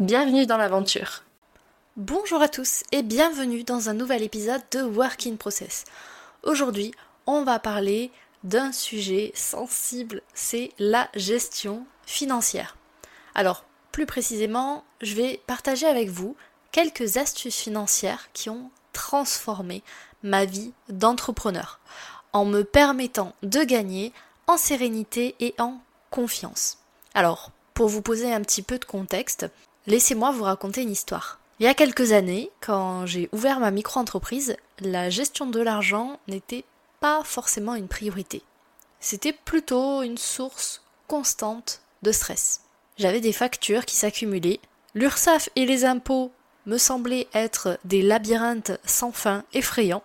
Bienvenue dans l'aventure. Bonjour à tous et bienvenue dans un nouvel épisode de Work in Process. Aujourd'hui, on va parler d'un sujet sensible, c'est la gestion financière. Alors, plus précisément, je vais partager avec vous quelques astuces financières qui ont transformé ma vie d'entrepreneur en me permettant de gagner en sérénité et en confiance. Alors, pour vous poser un petit peu de contexte, Laissez-moi vous raconter une histoire. Il y a quelques années, quand j'ai ouvert ma micro-entreprise, la gestion de l'argent n'était pas forcément une priorité. C'était plutôt une source constante de stress. J'avais des factures qui s'accumulaient, l'URSSAF et les impôts me semblaient être des labyrinthes sans fin effrayants,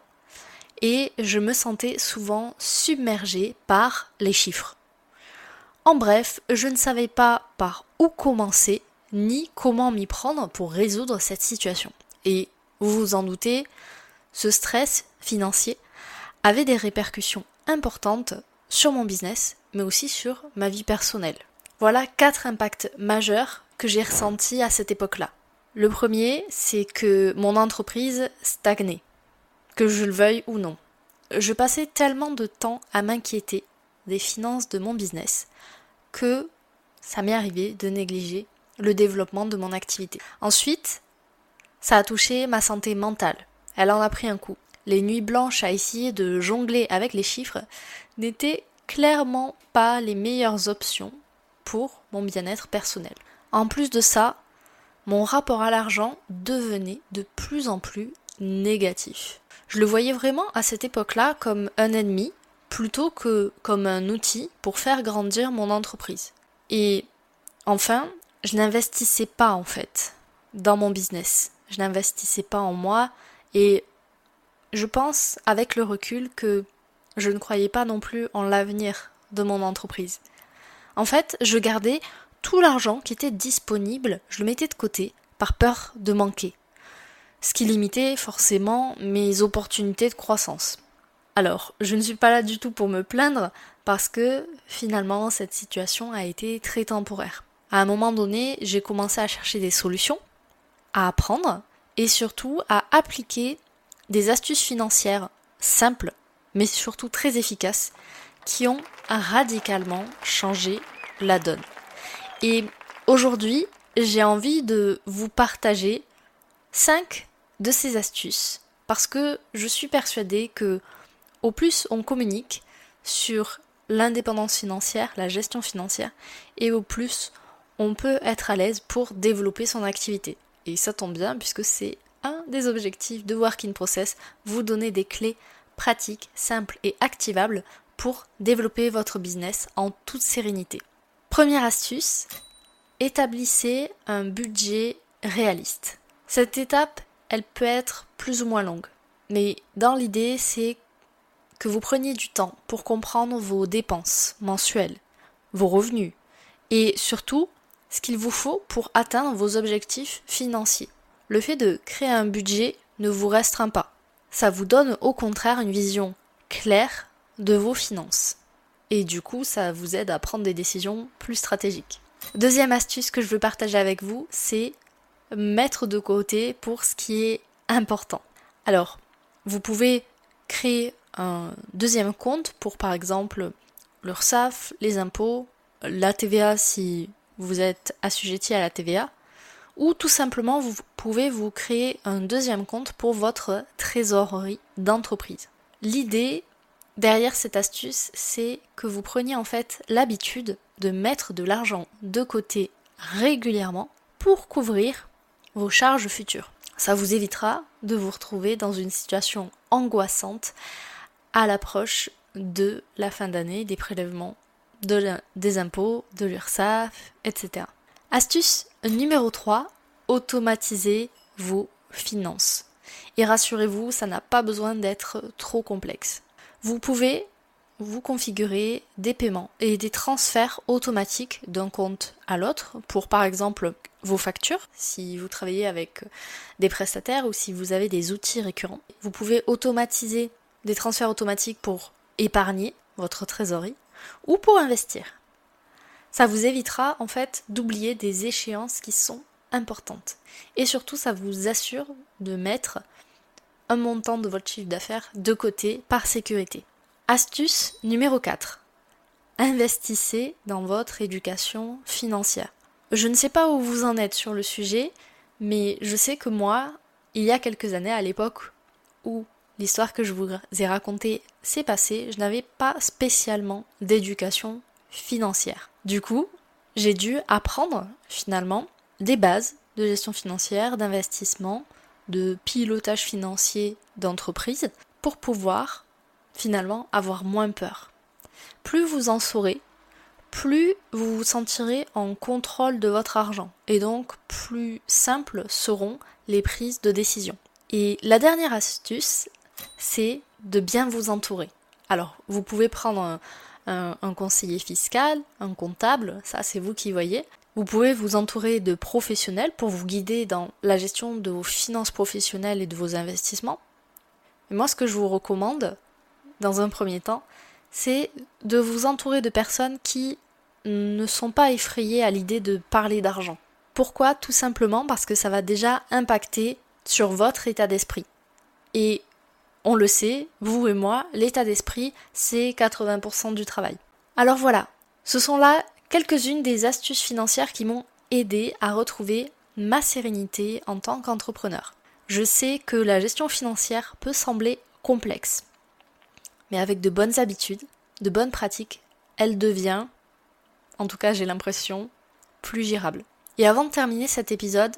et je me sentais souvent submergée par les chiffres. En bref, je ne savais pas par où commencer ni comment m'y prendre pour résoudre cette situation. Et vous vous en doutez, ce stress financier avait des répercussions importantes sur mon business, mais aussi sur ma vie personnelle. Voilà quatre impacts majeurs que j'ai ressentis à cette époque-là. Le premier, c'est que mon entreprise stagnait, que je le veuille ou non. Je passais tellement de temps à m'inquiéter des finances de mon business que ça m'est arrivé de négliger le développement de mon activité. Ensuite, ça a touché ma santé mentale. Elle en a pris un coup. Les nuits blanches à essayer de jongler avec les chiffres n'étaient clairement pas les meilleures options pour mon bien-être personnel. En plus de ça, mon rapport à l'argent devenait de plus en plus négatif. Je le voyais vraiment à cette époque-là comme un ennemi plutôt que comme un outil pour faire grandir mon entreprise. Et enfin, je n'investissais pas en fait dans mon business. Je n'investissais pas en moi et je pense avec le recul que je ne croyais pas non plus en l'avenir de mon entreprise. En fait, je gardais tout l'argent qui était disponible, je le mettais de côté par peur de manquer. Ce qui limitait forcément mes opportunités de croissance. Alors, je ne suis pas là du tout pour me plaindre parce que finalement cette situation a été très temporaire à un moment donné, j'ai commencé à chercher des solutions, à apprendre et surtout à appliquer des astuces financières simples, mais surtout très efficaces, qui ont radicalement changé la donne. Et aujourd'hui, j'ai envie de vous partager 5 de ces astuces parce que je suis persuadée que au plus on communique sur l'indépendance financière, la gestion financière, et au plus on peut être à l'aise pour développer son activité. Et ça tombe bien puisque c'est un des objectifs de Work in Process, vous donner des clés pratiques, simples et activables pour développer votre business en toute sérénité. Première astuce, établissez un budget réaliste. Cette étape, elle peut être plus ou moins longue, mais dans l'idée, c'est que vous preniez du temps pour comprendre vos dépenses mensuelles, vos revenus, et surtout ce qu'il vous faut pour atteindre vos objectifs financiers. Le fait de créer un budget ne vous restreint pas. Ça vous donne au contraire une vision claire de vos finances. Et du coup, ça vous aide à prendre des décisions plus stratégiques. Deuxième astuce que je veux partager avec vous, c'est mettre de côté pour ce qui est important. Alors, vous pouvez créer un deuxième compte pour par exemple l'URSSAF, les impôts, la TVA si vous êtes assujetti à la TVA, ou tout simplement vous pouvez vous créer un deuxième compte pour votre trésorerie d'entreprise. L'idée derrière cette astuce, c'est que vous preniez en fait l'habitude de mettre de l'argent de côté régulièrement pour couvrir vos charges futures. Ça vous évitera de vous retrouver dans une situation angoissante à l'approche de la fin d'année des prélèvements de des impôts, de l'URSSAF, etc. Astuce numéro 3, automatiser vos finances. Et rassurez-vous, ça n'a pas besoin d'être trop complexe. Vous pouvez vous configurer des paiements et des transferts automatiques d'un compte à l'autre pour par exemple vos factures, si vous travaillez avec des prestataires ou si vous avez des outils récurrents. Vous pouvez automatiser des transferts automatiques pour épargner votre trésorerie ou pour investir. Ça vous évitera en fait d'oublier des échéances qui sont importantes. Et surtout, ça vous assure de mettre un montant de votre chiffre d'affaires de côté par sécurité. Astuce numéro 4. Investissez dans votre éducation financière. Je ne sais pas où vous en êtes sur le sujet, mais je sais que moi, il y a quelques années, à l'époque où l'histoire que je vous ai racontée s'est passée, je n'avais pas spécialement d'éducation financière. Du coup, j'ai dû apprendre finalement des bases de gestion financière, d'investissement, de pilotage financier d'entreprise pour pouvoir finalement avoir moins peur. Plus vous en saurez, plus vous vous sentirez en contrôle de votre argent et donc plus simples seront les prises de décision. Et la dernière astuce, c'est de bien vous entourer. Alors, vous pouvez prendre un, conseiller fiscal, un comptable, ça c'est vous qui voyez. Vous pouvez vous entourer de professionnels pour vous guider dans la gestion de vos finances professionnelles et de vos investissements. Et moi, ce que je vous recommande, dans un premier temps, c'est de vous entourer de personnes qui ne sont pas effrayées à l'idée de parler d'argent. Pourquoi? Tout simplement parce que ça va déjà impacter sur votre état d'esprit. Et on le sait, vous et moi, l'état d'esprit, c'est 80% du travail. Alors voilà, ce sont là quelques-unes des astuces financières qui m'ont aidé à retrouver ma sérénité en tant qu'entrepreneur. Je sais que la gestion financière peut sembler complexe, mais avec de bonnes habitudes, de bonnes pratiques, elle devient, en tout cas j'ai l'impression, plus gérable. Et avant de terminer cet épisode,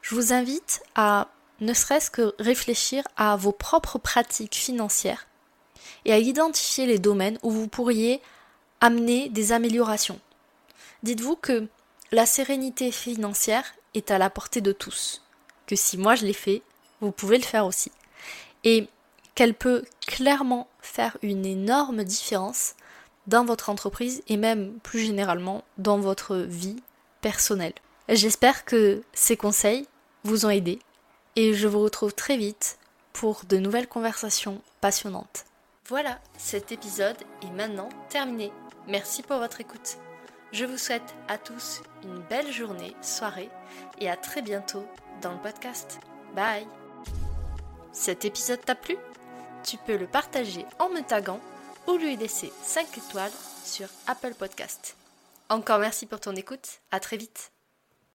je vous invite à ne serait-ce que réfléchir à vos propres pratiques financières et à identifier les domaines où vous pourriez amener des améliorations. Dites-vous que la sérénité financière est à la portée de tous, que si moi je l'ai fait, vous pouvez le faire aussi. Et qu'elle peut clairement faire une énorme différence dans votre entreprise et même plus généralement dans votre vie personnelle. J'espère que ces conseils vous ont aidé et je vous retrouve très vite pour de nouvelles conversations passionnantes. Voilà, cet épisode est maintenant terminé. Merci pour votre écoute. Je vous souhaite à tous une belle journée, soirée et à très bientôt dans le podcast. Bye Cet épisode t'a plu? Tu peux le partager en me taguant ou lui laisser 5 étoiles sur Apple Podcast. Encore merci pour ton écoute, à très vite